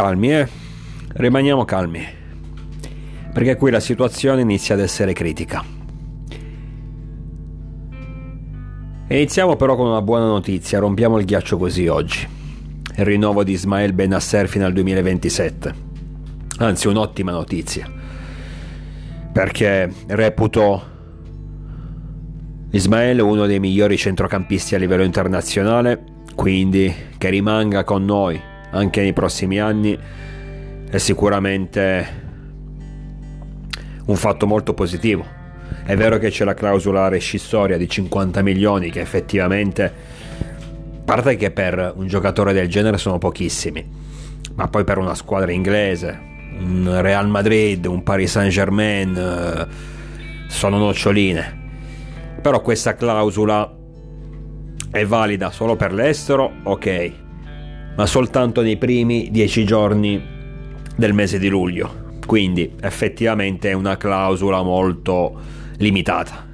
calmi, eh. Rimaniamo calmi. Perché qui la situazione inizia ad essere critica. Iniziamo però con una buona notizia, rompiamo il ghiaccio così oggi. Il rinnovo di Ismael Benasser fino al 2027. Anzi, un'ottima notizia. Perché reputo Ismael uno dei migliori centrocampisti a livello internazionale, quindi che rimanga con noi anche nei prossimi anni è sicuramente un fatto molto positivo. È vero che c'è la clausola rescissoria di 50 milioni che effettivamente, a parte che per un giocatore del genere sono pochissimi, ma poi per una squadra inglese, un Real Madrid, un Paris Saint Germain, eh, sono noccioline. Però questa clausola è valida solo per l'estero, ok, ma soltanto nei primi 10 giorni del mese di luglio. Quindi effettivamente è una clausola molto limitata.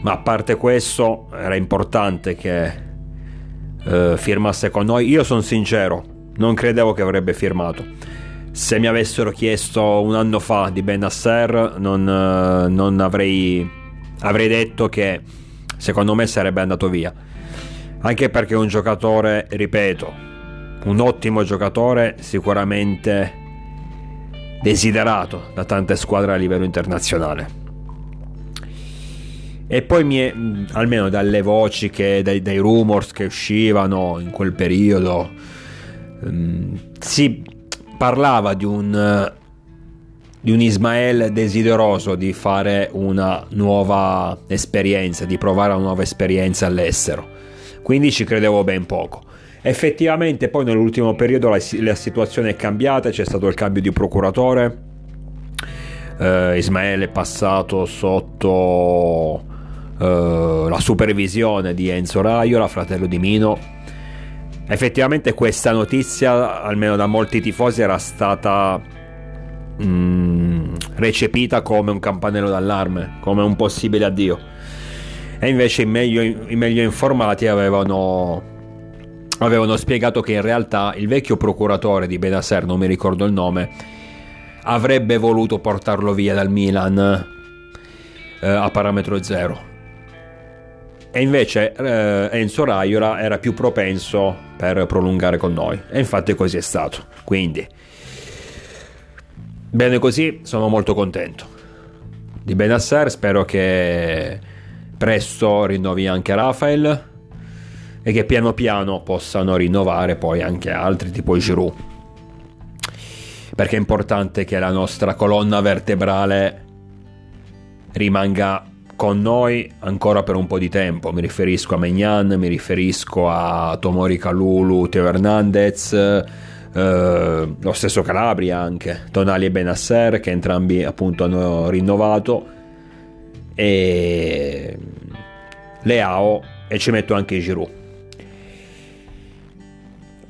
Ma a parte questo era importante che eh, firmasse con noi. Io sono sincero, non credevo che avrebbe firmato. Se mi avessero chiesto un anno fa di Benasser non, eh, non avrei, avrei detto che secondo me sarebbe andato via anche perché è un giocatore, ripeto, un ottimo giocatore, sicuramente desiderato da tante squadre a livello internazionale. E poi è, almeno dalle voci, che, dai, dai rumors che uscivano in quel periodo, um, si parlava di un, di un Ismael desideroso di fare una nuova esperienza, di provare una nuova esperienza all'estero quindi ci credevo ben poco. Effettivamente poi nell'ultimo periodo la, la situazione è cambiata, c'è stato il cambio di procuratore, uh, Ismaele è passato sotto uh, la supervisione di Enzo Raiola, fratello di Mino. Effettivamente questa notizia, almeno da molti tifosi, era stata mm, recepita come un campanello d'allarme, come un possibile addio e invece i meglio, i meglio informati avevano, avevano spiegato che in realtà il vecchio procuratore di Benasser, non mi ricordo il nome, avrebbe voluto portarlo via dal Milan eh, a parametro zero. E invece eh, Enzo Raiola era più propenso per prolungare con noi. E infatti così è stato. Quindi, bene così, sono molto contento di Benasser. Spero che presto rinnovi anche Rafael e che piano piano possano rinnovare poi anche altri tipo Giroud perché è importante che la nostra colonna vertebrale rimanga con noi ancora per un po' di tempo. Mi riferisco a Megnan, mi riferisco a Tomori Kalulu, Teo Hernandez, eh, lo stesso Calabria anche, Tonali e Benasser che entrambi appunto hanno rinnovato e Leao e ci metto anche Giroud.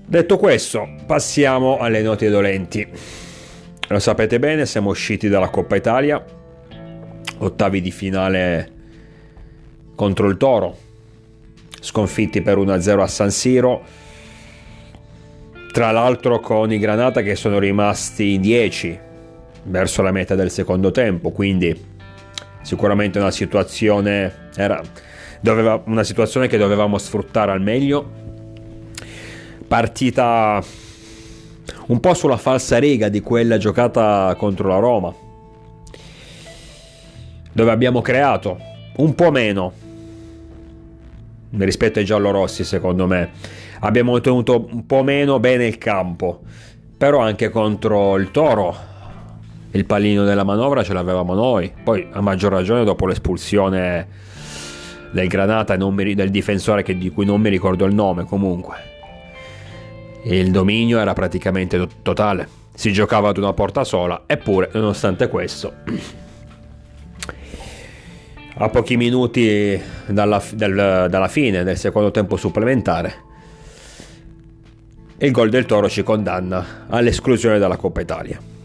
Detto questo, passiamo alle note dolenti. Lo sapete bene, siamo usciti dalla Coppa Italia, ottavi di finale contro il Toro, sconfitti per 1-0 a San Siro, tra l'altro con i Granata che sono rimasti in 10 verso la metà del secondo tempo, quindi sicuramente una situazione era doveva, una situazione che dovevamo sfruttare al meglio. Partita un po' sulla falsa riga di quella giocata contro la Roma dove abbiamo creato un po' meno rispetto ai giallorossi secondo me. Abbiamo tenuto un po' meno bene il campo però anche contro il Toro il pallino della manovra ce l'avevamo noi. Poi, a maggior ragione, dopo l'espulsione del Granata mi, del difensore che, di cui non mi ricordo il nome, comunque. Il dominio era praticamente totale. Si giocava ad una porta sola, eppure, nonostante questo, a pochi minuti dalla, del, dalla fine del secondo tempo supplementare, il gol del Toro ci condanna all'esclusione dalla Coppa Italia.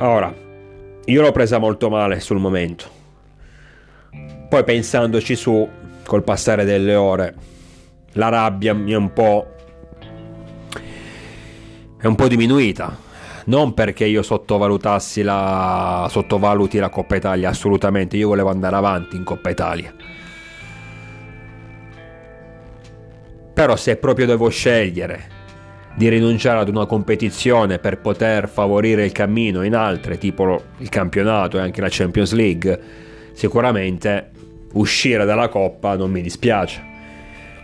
Ora, io l'ho presa molto male sul momento. Poi pensandoci su, col passare delle ore, la rabbia mi è un po'... è un po' diminuita. Non perché io sottovalutassi la, sottovaluti la Coppa Italia, assolutamente, io volevo andare avanti in Coppa Italia. Però se proprio devo scegliere di rinunciare ad una competizione per poter favorire il cammino in altre, tipo il campionato e anche la Champions League, sicuramente uscire dalla Coppa non mi dispiace.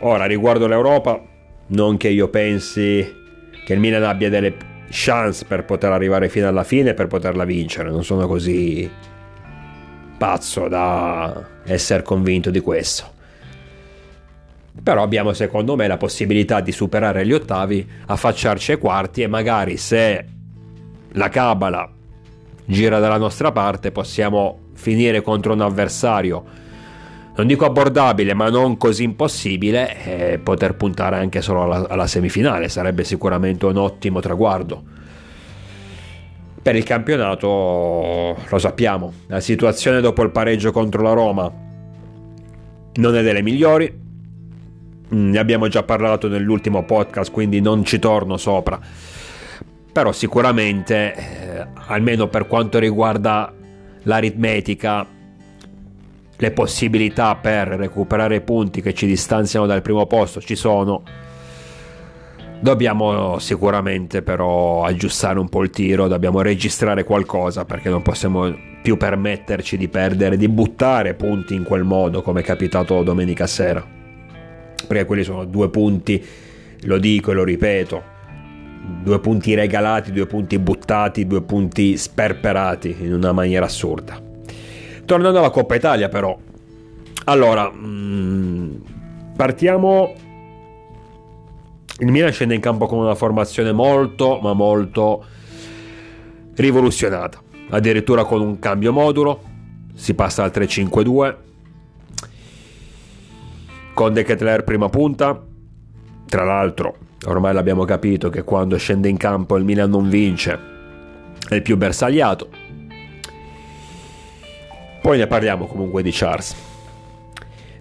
Ora, riguardo l'Europa, non che io pensi che il Milan abbia delle chance per poter arrivare fino alla fine e per poterla vincere, non sono così pazzo da essere convinto di questo. Però abbiamo secondo me la possibilità di superare gli ottavi, affacciarci ai quarti e magari se la cabala gira dalla nostra parte possiamo finire contro un avversario non dico abbordabile, ma non così impossibile, eh, poter puntare anche solo alla, alla, semifinale sarebbe sicuramente un ottimo traguardo. Per il campionato lo sappiamo, la situazione dopo il pareggio contro la Roma non è delle migliori, ne abbiamo già parlato nell'ultimo podcast, quindi non ci torno sopra. Però sicuramente, eh, almeno per quanto riguarda l'aritmetica, le possibilità per recuperare punti che ci distanziano dal primo posto ci sono. Dobbiamo sicuramente però aggiustare un po' il tiro, dobbiamo registrare qualcosa perché non possiamo più permetterci di perdere, di buttare punti in quel modo come è capitato domenica sera. Perché quelli sono due punti, lo dico e lo ripeto, due punti regalati, due punti buttati, due punti sperperati in una maniera assurda. Tornando alla Coppa Italia però. Allora, mm, partiamo... Il Milan scende in campo con una formazione molto, ma molto rivoluzionata. Addirittura con un cambio modulo. Si passa al 3-5-2. Con De Ketler prima punta. Tra l'altro, ormai l'abbiamo capito che quando scende in campo il Milan non vince. È il più bersagliato poi ne parliamo comunque di Charles.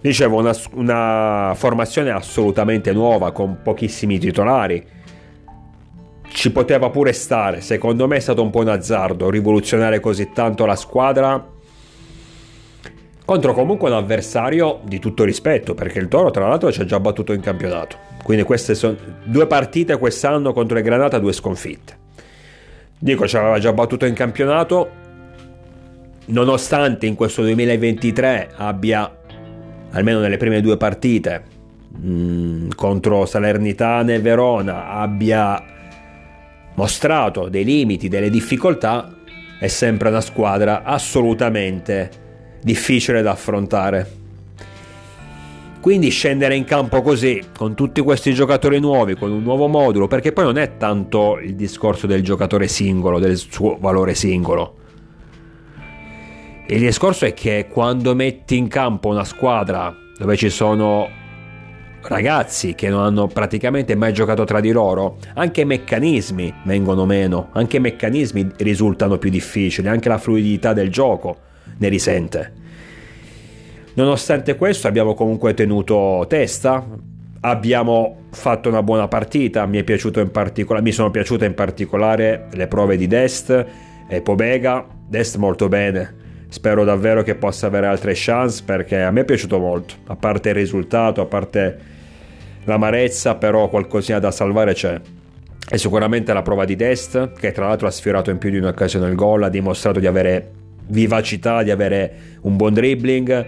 Dicevo, una, una formazione assolutamente nuova, con pochissimi titolari. Ci poteva pure stare, secondo me è stato un po' un azzardo rivoluzionare così tanto la squadra contro comunque un avversario di tutto rispetto, perché il Toro tra l'altro ci ha già battuto in campionato. Quindi queste sono due partite quest'anno contro il Granata, due sconfitte. Dico, ci aveva già battuto in campionato, nonostante in questo 2023 abbia, almeno nelle prime due partite, mh, mm, contro Salernitana e Verona, abbia mostrato dei limiti, delle difficoltà, è sempre una squadra assolutamente difficile da affrontare. Quindi scendere in campo così, con tutti questi giocatori nuovi, con un nuovo modulo, perché poi non è tanto il discorso del giocatore singolo, del suo valore singolo, il discorso è che quando metti in campo una squadra dove ci sono ragazzi che non hanno praticamente mai giocato tra di loro, anche i meccanismi vengono meno, anche i meccanismi risultano più difficili, anche la fluidità del gioco ne risente. Nonostante questo abbiamo comunque tenuto testa, abbiamo fatto una buona partita, mi, mi sono piaciute in particolare le prove di Dest e Pobega, Dest molto bene, spero davvero che possa avere altre chance perché a me è piaciuto molto, a parte il risultato, a parte l'amarezza, però qualcosina da salvare c'è. E sicuramente la prova di Dest, che tra l'altro ha sfiorato in più di un'occasione il gol, ha dimostrato di avere vivacità, di avere un buon dribbling,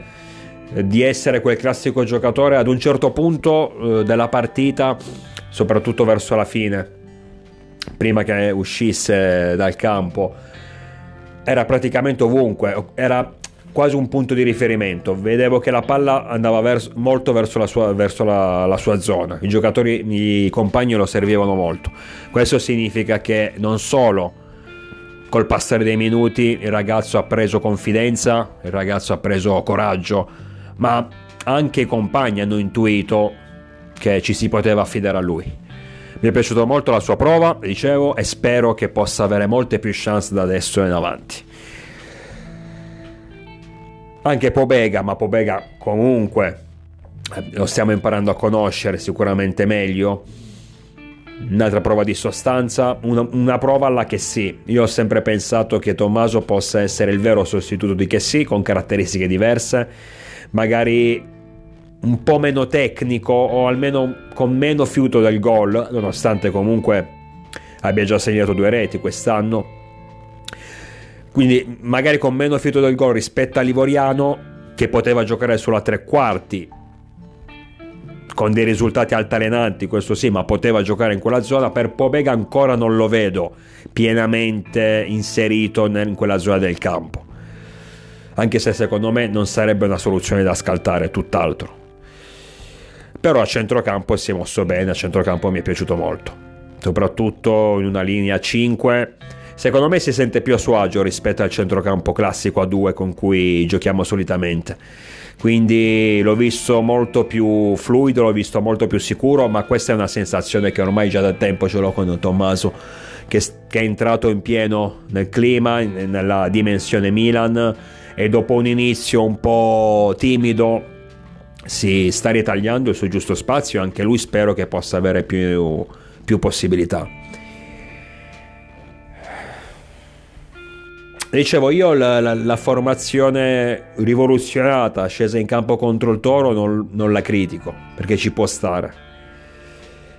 di essere quel classico giocatore ad un certo punto eh, della partita, soprattutto verso la fine, prima che uscisse dal campo era praticamente ovunque, era quasi un punto di riferimento. Vedevo che la palla andava verso, molto verso, la sua, verso la, la sua, zona. I giocatori, i compagni lo servivano molto. Questo significa che non solo col passare dei minuti il ragazzo ha preso confidenza, il ragazzo ha preso coraggio, ma anche i compagni hanno intuito che ci si poteva affidare a lui. Mi è piaciuta molto la sua prova, dicevo, e spero che possa avere molte più chance da adesso in avanti. Anche Pobega, ma Pobega comunque eh, lo stiamo imparando a conoscere sicuramente meglio. Un'altra prova di sostanza, una, una, prova alla che sì. Io ho sempre pensato che Tommaso possa essere il vero sostituto di che sì, con caratteristiche diverse, magari un po' meno tecnico o almeno con meno fiuto del gol, nonostante comunque abbia già segnato due reti quest'anno. Quindi magari con meno fiuto del gol rispetto a Livoriano che poteva giocare sulla tre quarti con dei risultati altalenanti, questo sì, ma poteva giocare in quella zona. Per Pobega ancora non lo vedo pienamente inserito in quella zona del campo. Anche se secondo me non sarebbe una soluzione da scaltare, tutt'altro. Però a centrocampo si è mosso bene, a centrocampo mi è piaciuto molto. Soprattutto in una linea 5 secondo me si sente più a suo agio rispetto al centrocampo classico a 2 con cui giochiamo solitamente quindi l'ho visto molto più fluido, l'ho visto molto più sicuro, ma questa è una sensazione che ormai già da tempo ce l'ho con Tommaso, che, che è entrato in pieno nel clima, nella dimensione Milan e dopo un inizio un po' timido si sta ritagliando il suo giusto spazio, anche lui spero che possa avere più, più possibilità. Dicevo, io la, la, la, formazione rivoluzionata scesa in campo contro il Toro non, non, la critico, perché ci può stare.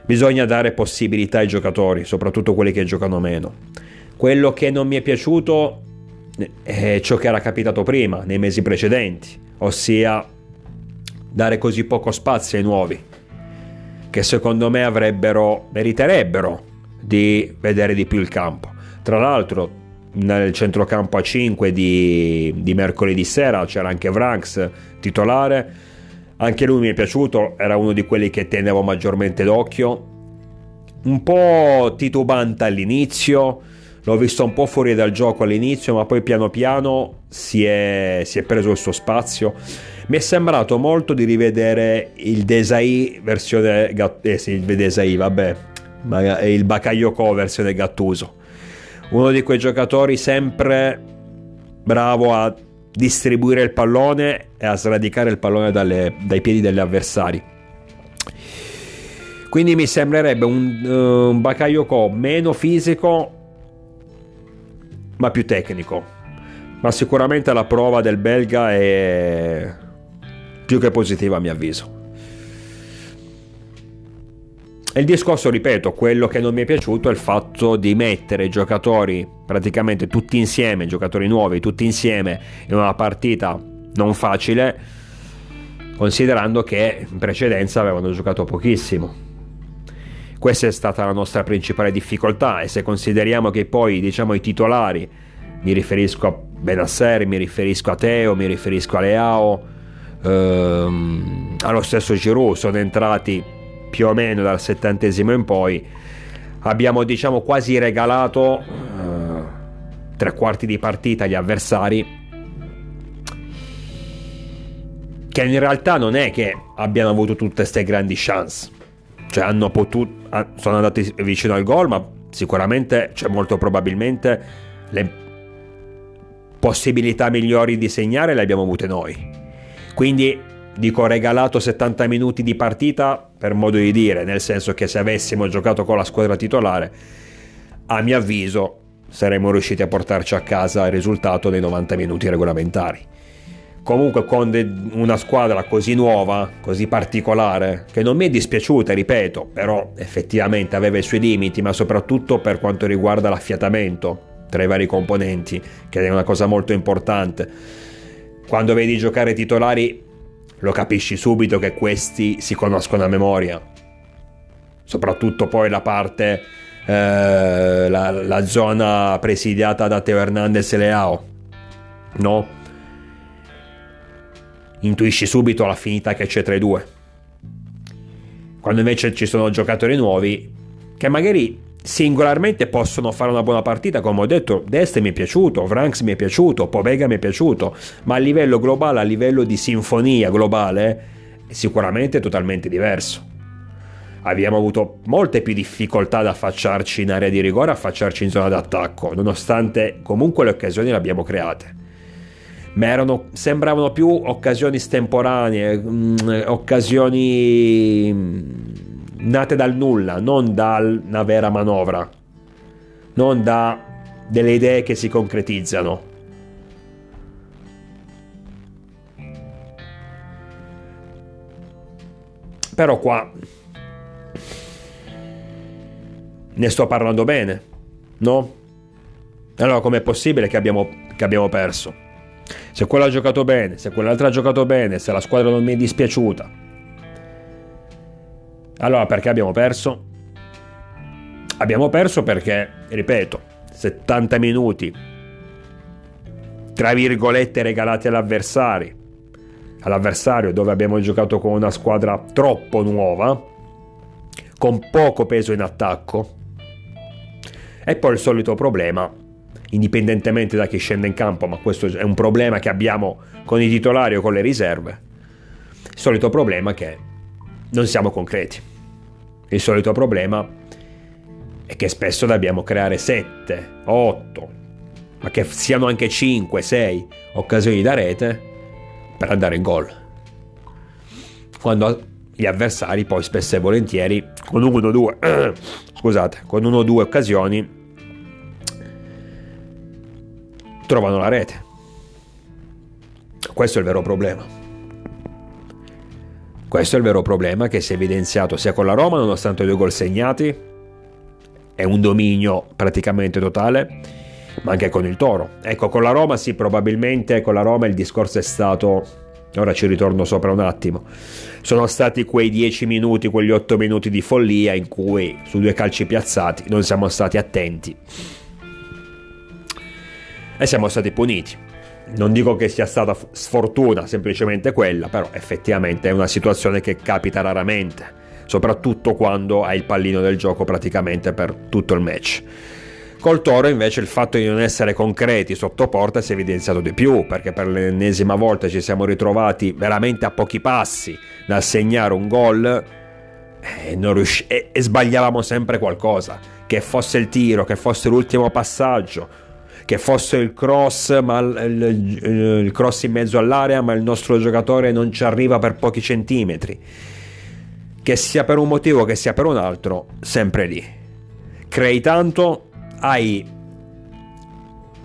Bisogna dare possibilità ai giocatori, soprattutto quelli che giocano meno. Quello che non mi è piaciuto è ciò che era capitato prima, nei mesi precedenti, ossia dare così poco spazio ai nuovi, che secondo me avrebbero, meriterebbero di vedere di più il campo. Tra l'altro, nel centrocampo a 5 di, di mercoledì sera c'era anche Vranks titolare. Anche lui mi è piaciuto era uno di quelli che tenevo maggiormente d'occhio. Un po' titubante all'inizio l'ho visto un po' fuori dal gioco all'inizio ma poi piano piano si è, si è preso il suo spazio. Mi è sembrato molto di rivedere il Desai versione eh sì, il Desai vabbè il Bakayoko versione Gattuso uno di quei giocatori sempre bravo a distribuire il pallone e a sradicare il pallone dalle, dai piedi degli avversari. Quindi mi sembrerebbe un, uh, un Bakayoko meno fisico ma più tecnico. Ma sicuramente la prova del belga è più che positiva a mio avviso. Il discorso, ripeto, quello che non mi è piaciuto è il fatto di mettere giocatori praticamente tutti insieme, giocatori nuovi tutti insieme in una partita non facile, considerando che in precedenza avevano giocato pochissimo. Questa è stata la nostra principale difficoltà e se consideriamo che poi diciamo i titolari, mi riferisco a Benasser, mi riferisco a Teo, mi riferisco a Leao, ehm, allo stesso Giroud, sono entrati più o meno dal settantesimo in poi abbiamo diciamo quasi regalato eh, tre quarti di partita agli avversari che in realtà non è che abbiano avuto tutte queste grandi chance. Cioè potuto sono andati vicino al gol ma sicuramente cioè molto probabilmente le possibilità migliori di segnare le abbiamo avute noi. Quindi dico regalato 70 minuti di partita per modo di dire, nel senso che se avessimo giocato con la squadra titolare, a mio avviso saremmo riusciti a portarci a casa il risultato dei 90 minuti regolamentari. Comunque con de- una squadra così nuova, così particolare, che non mi è dispiaciuta, ripeto, però effettivamente aveva i suoi limiti, ma soprattutto per quanto riguarda l'affiatamento tra i vari componenti, che è una cosa molto importante. Quando vedi giocare titolari lo capisci subito che questi si conoscono a memoria. Soprattutto poi la parte, eh, la, la, zona presidiata da Teo Hernandez e Leao, no? Intuisci subito l'affinità che c'è tra i due. Quando invece ci sono giocatori nuovi che magari singolarmente possono fare una buona partita, come ho detto, Deste mi è piaciuto, Franks mi è piaciuto, Povega mi è piaciuto, ma a livello globale, a livello di sinfonia globale, è sicuramente totalmente diverso. Abbiamo avuto molte più difficoltà ad affacciarci in area di rigore, affacciarci in zona d'attacco, nonostante comunque le occasioni le abbiamo create. Ma erano, sembravano più occasioni stemporanee, mh, mm, occasioni nate dal nulla, non da una vera manovra, non da delle idee che si concretizzano. Però qua ne sto parlando bene, no? Allora com'è possibile che abbiamo, che abbiamo perso? Se quello ha giocato bene, se quell'altro ha giocato bene, se la squadra non mi è dispiaciuta. Allora perché abbiamo perso? Abbiamo perso perché, ripeto, 70 minuti, tra virgolette, regalati all'avversario, all'avversario dove abbiamo giocato con una squadra troppo nuova, con poco peso in attacco, e poi il solito problema, indipendentemente da chi scende in campo, ma questo è un problema che abbiamo con i titolari o con le riserve, il solito problema che non siamo concreti. Il solito problema è che spesso dobbiamo creare 7, 8, ma che siano anche 5, 6 occasioni da rete per andare in gol. Quando gli avversari poi spesso e volentieri con uno o due, scusate, con uno o due occasioni trovano la rete. Questo è il vero problema. Questo è il vero problema che si è evidenziato sia con la Roma, nonostante i due gol segnati, è un dominio praticamente totale, ma anche con il Toro. Ecco, con la Roma sì, probabilmente con la Roma il discorso è stato... Ora ci ritorno sopra un attimo. Sono stati quei 10 minuti, quegli 8 minuti di follia in cui su due calci piazzati non siamo stati attenti e siamo stati puniti. Non dico che sia stata sfortuna semplicemente quella, però effettivamente è una situazione che capita raramente, soprattutto quando hai il pallino del gioco praticamente per tutto il match. Col Toro invece il fatto di non essere concreti sotto porta si è evidenziato di più, perché per l'ennesima volta ci siamo ritrovati veramente a pochi passi dal segnare un gol e, riusci- e, e sbagliavamo sempre qualcosa, che fosse il tiro, che fosse l'ultimo passaggio, che fosse il cross, ma il, il, il cross in mezzo all'area, ma il nostro giocatore non ci arriva per pochi centimetri. Che sia per un motivo, che sia per un altro, sempre lì. Crei tanto, hai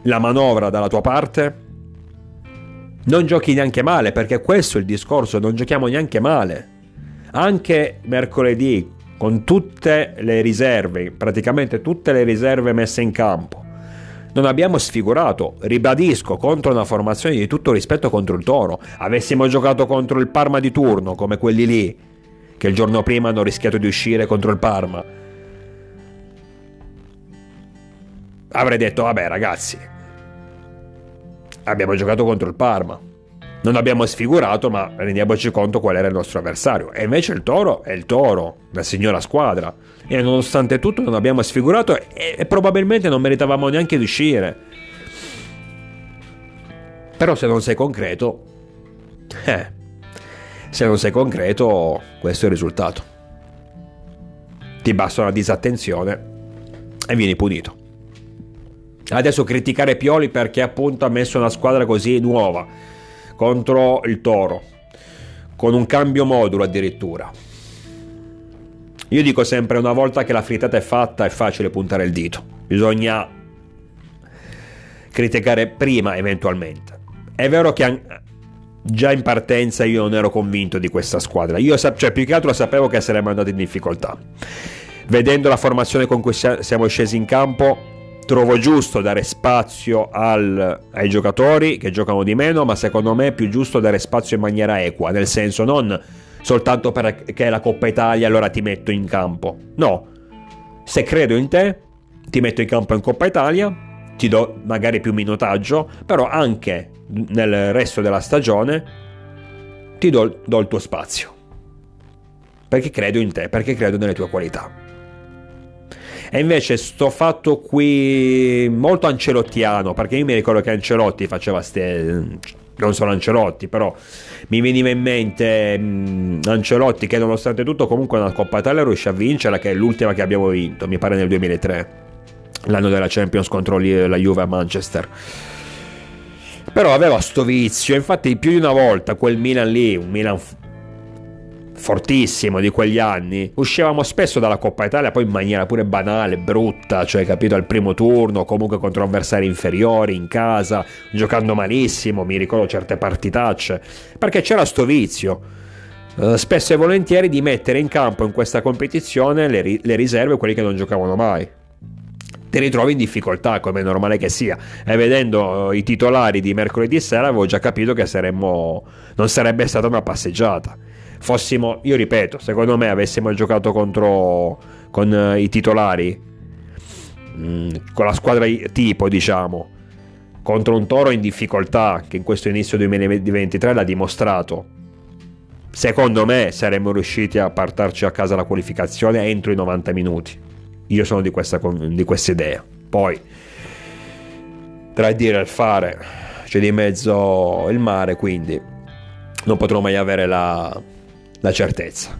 la manovra dalla tua parte, non giochi neanche male, perché questo è il discorso, non giochiamo neanche male. Anche mercoledì, con tutte le riserve, praticamente tutte le riserve messe in campo, non abbiamo sfigurato, ribadisco, contro una formazione di tutto rispetto contro il Toro. Avessimo giocato contro il Parma di turno, come quelli lì, che il giorno prima hanno rischiato di uscire contro il Parma. Avrei detto, vabbè ragazzi, abbiamo giocato contro il Parma. Non abbiamo sfigurato, ma rendiamoci conto qual era il nostro avversario. E invece il Toro è il Toro, la signora squadra e nonostante tutto non abbiamo sfigurato e, e probabilmente non meritavamo neanche di uscire. Però se non sei concreto, eh, se non sei concreto, questo è il risultato. Ti basta una disattenzione e vieni punito. Adesso criticare Pioli perché appunto ha messo una squadra così nuova contro il Toro, con un cambio modulo addirittura io dico sempre, una volta che la frittata è fatta è facile puntare il dito. Bisogna criticare prima eventualmente. È vero che già in partenza io non ero convinto di questa squadra. Io cioè, più che altro sapevo che saremmo andati in difficoltà. Vedendo la formazione con cui siamo scesi in campo, trovo giusto dare spazio al, ai giocatori che giocano di meno, ma secondo me è più giusto dare spazio in maniera equa, nel senso non soltanto perché è la Coppa Italia allora ti metto in campo. No, se credo in te, ti metto in campo in Coppa Italia, ti do magari più minutaggio, però anche nel resto della stagione ti do, do il tuo spazio. Perché credo in te, perché credo nelle tue qualità. E invece sto fatto qui molto ancelottiano, perché io mi ricordo che Ancelotti faceva ste non solo Ancelotti, però mi veniva in mente mh, mm, Ancelotti che nonostante tutto comunque una Coppa Italia riuscì a vincerla, che è l'ultima che abbiamo vinto, mi pare nel 2003, l'anno della Champions contro la Juve a Manchester. Però aveva sto vizio, infatti più di una volta quel Milan lì, un Milan fortissimo di quegli anni, uscivamo spesso dalla Coppa Italia poi in maniera pure banale, brutta, cioè capito al primo turno, comunque contro avversari inferiori in casa, giocando malissimo, mi ricordo certe partitacce, perché c'era sto vizio. Uh, spesso e volentieri di mettere in campo in questa competizione le, ri- le riserve, quelli che non giocavano mai ti ritrovi in difficoltà, come è normale che sia. E vedendo uh, i titolari di mercoledì sera avevo già capito che saremmo, non sarebbe stata una passeggiata. Fossimo, io ripeto, secondo me avessimo giocato contro con uh, i titolari, mm, con la squadra tipo, diciamo, contro un toro in difficoltà, che in questo inizio 2023 l'ha dimostrato. Secondo me saremmo riusciti a portarci a casa la qualificazione entro i 90 minuti io sono di questa, di questa idea. Poi, tra il dire e il fare, c'è di mezzo il mare, quindi non potrò mai avere la, la certezza.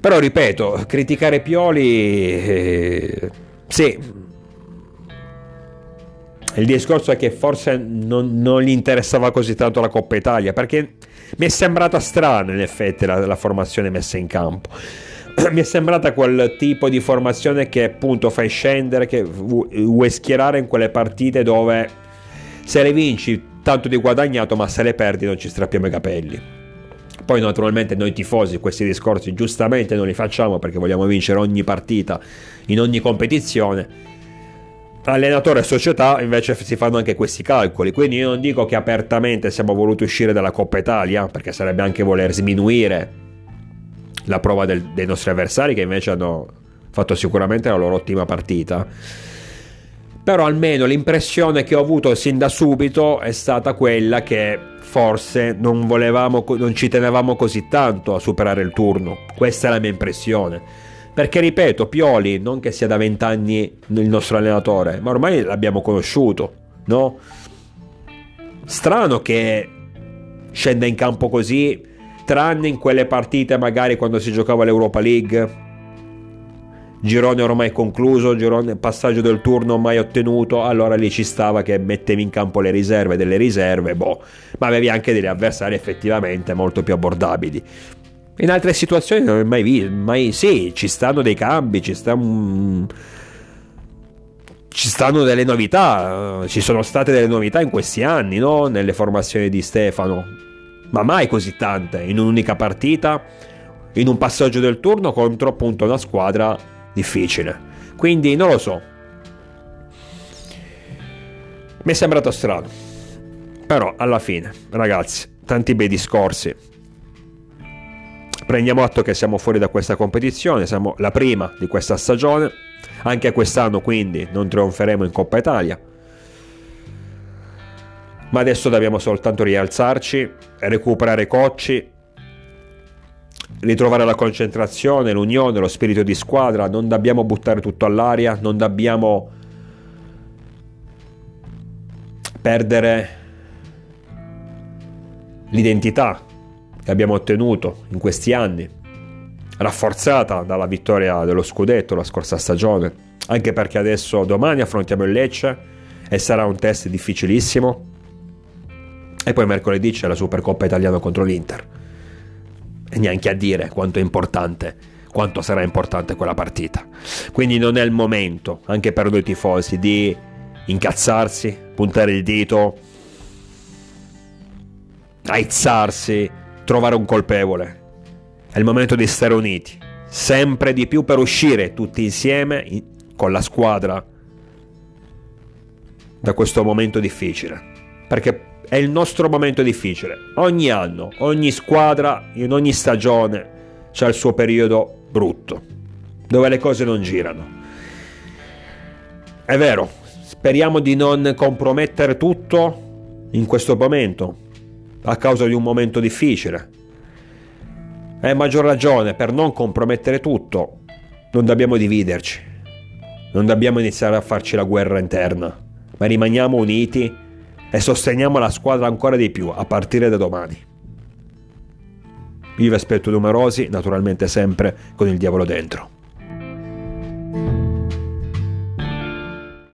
Però ripeto, criticare Pioli, eh, sì, il discorso è che forse non, non, gli interessava così tanto la Coppa Italia, perché mi è sembrata strana in effetti la, la formazione messa in campo. mi è sembrata quel tipo di formazione che appunto fai scendere, che vuoi schierare in quelle partite dove se le vinci tanto di guadagnato, ma se le perdi non ci strappiamo i capelli. Poi naturalmente noi tifosi questi discorsi giustamente non li facciamo perché vogliamo vincere ogni partita in ogni competizione. Allenatore e società invece si fanno anche questi calcoli, quindi io non dico che apertamente siamo voluti uscire dalla Coppa Italia, perché sarebbe anche voler sminuire la prova del, dei nostri avversari che invece hanno fatto sicuramente la loro ottima partita. Però almeno l'impressione che ho avuto sin da subito è stata quella che forse non volevamo, non ci tenevamo così tanto a superare il turno. Questa è la mia impressione. Perché ripeto, Pioli non che sia da vent'anni il nostro allenatore, ma ormai l'abbiamo conosciuto, no? Strano che scenda in campo così tranne in quelle partite magari quando si giocava l'Europa League. Girone ormai concluso, girone, passaggio del turno mai ottenuto, allora lì ci stava che mettevi in campo le riserve delle riserve, boh, ma avevi anche degli avversari effettivamente molto più abbordabili. In altre situazioni non è mai visto, mai sì, ci stanno dei cambi, ci sta un ci stanno delle novità, ci sono state delle novità in questi anni, no? Nelle formazioni di Stefano ma mai così tante in un'unica partita, in un passaggio del turno contro appunto una squadra difficile. Quindi non lo so. Mi è sembrato strano. Però alla fine, ragazzi, tanti bei discorsi. Prendiamo atto che siamo fuori da questa competizione, siamo la prima di questa stagione. Anche quest'anno quindi non trionferemo in Coppa Italia ma adesso dobbiamo soltanto rialzarci, recuperare Cocci, ritrovare la concentrazione, l'unione, lo spirito di squadra, non dobbiamo buttare tutto all'aria, non dobbiamo perdere l'identità che abbiamo ottenuto in questi anni, rafforzata dalla vittoria dello scudetto la scorsa stagione, anche perché adesso domani affrontiamo il Lecce e sarà un test difficilissimo e poi mercoledì c'è la Supercoppa italiana contro l'Inter. E neanche a dire quanto è importante, quanto sarà importante quella partita. Quindi non è il momento, anche per noi tifosi, di incazzarsi, puntare il dito, aizzarsi, trovare un colpevole. È il momento di stare uniti, sempre di più per uscire tutti insieme con la squadra da questo momento difficile. Perché è il nostro momento difficile. Ogni anno, ogni squadra, in ogni stagione c'è il suo periodo brutto, dove le cose non girano. È vero, speriamo di non compromettere tutto in questo momento, a causa di un momento difficile. È maggior ragione per non compromettere tutto, non dobbiamo dividerci, non dobbiamo iniziare a farci la guerra interna, ma rimaniamo uniti e sosteniamo la squadra ancora di più a partire da domani. Io vi aspetto numerosi, naturalmente sempre con il diavolo dentro.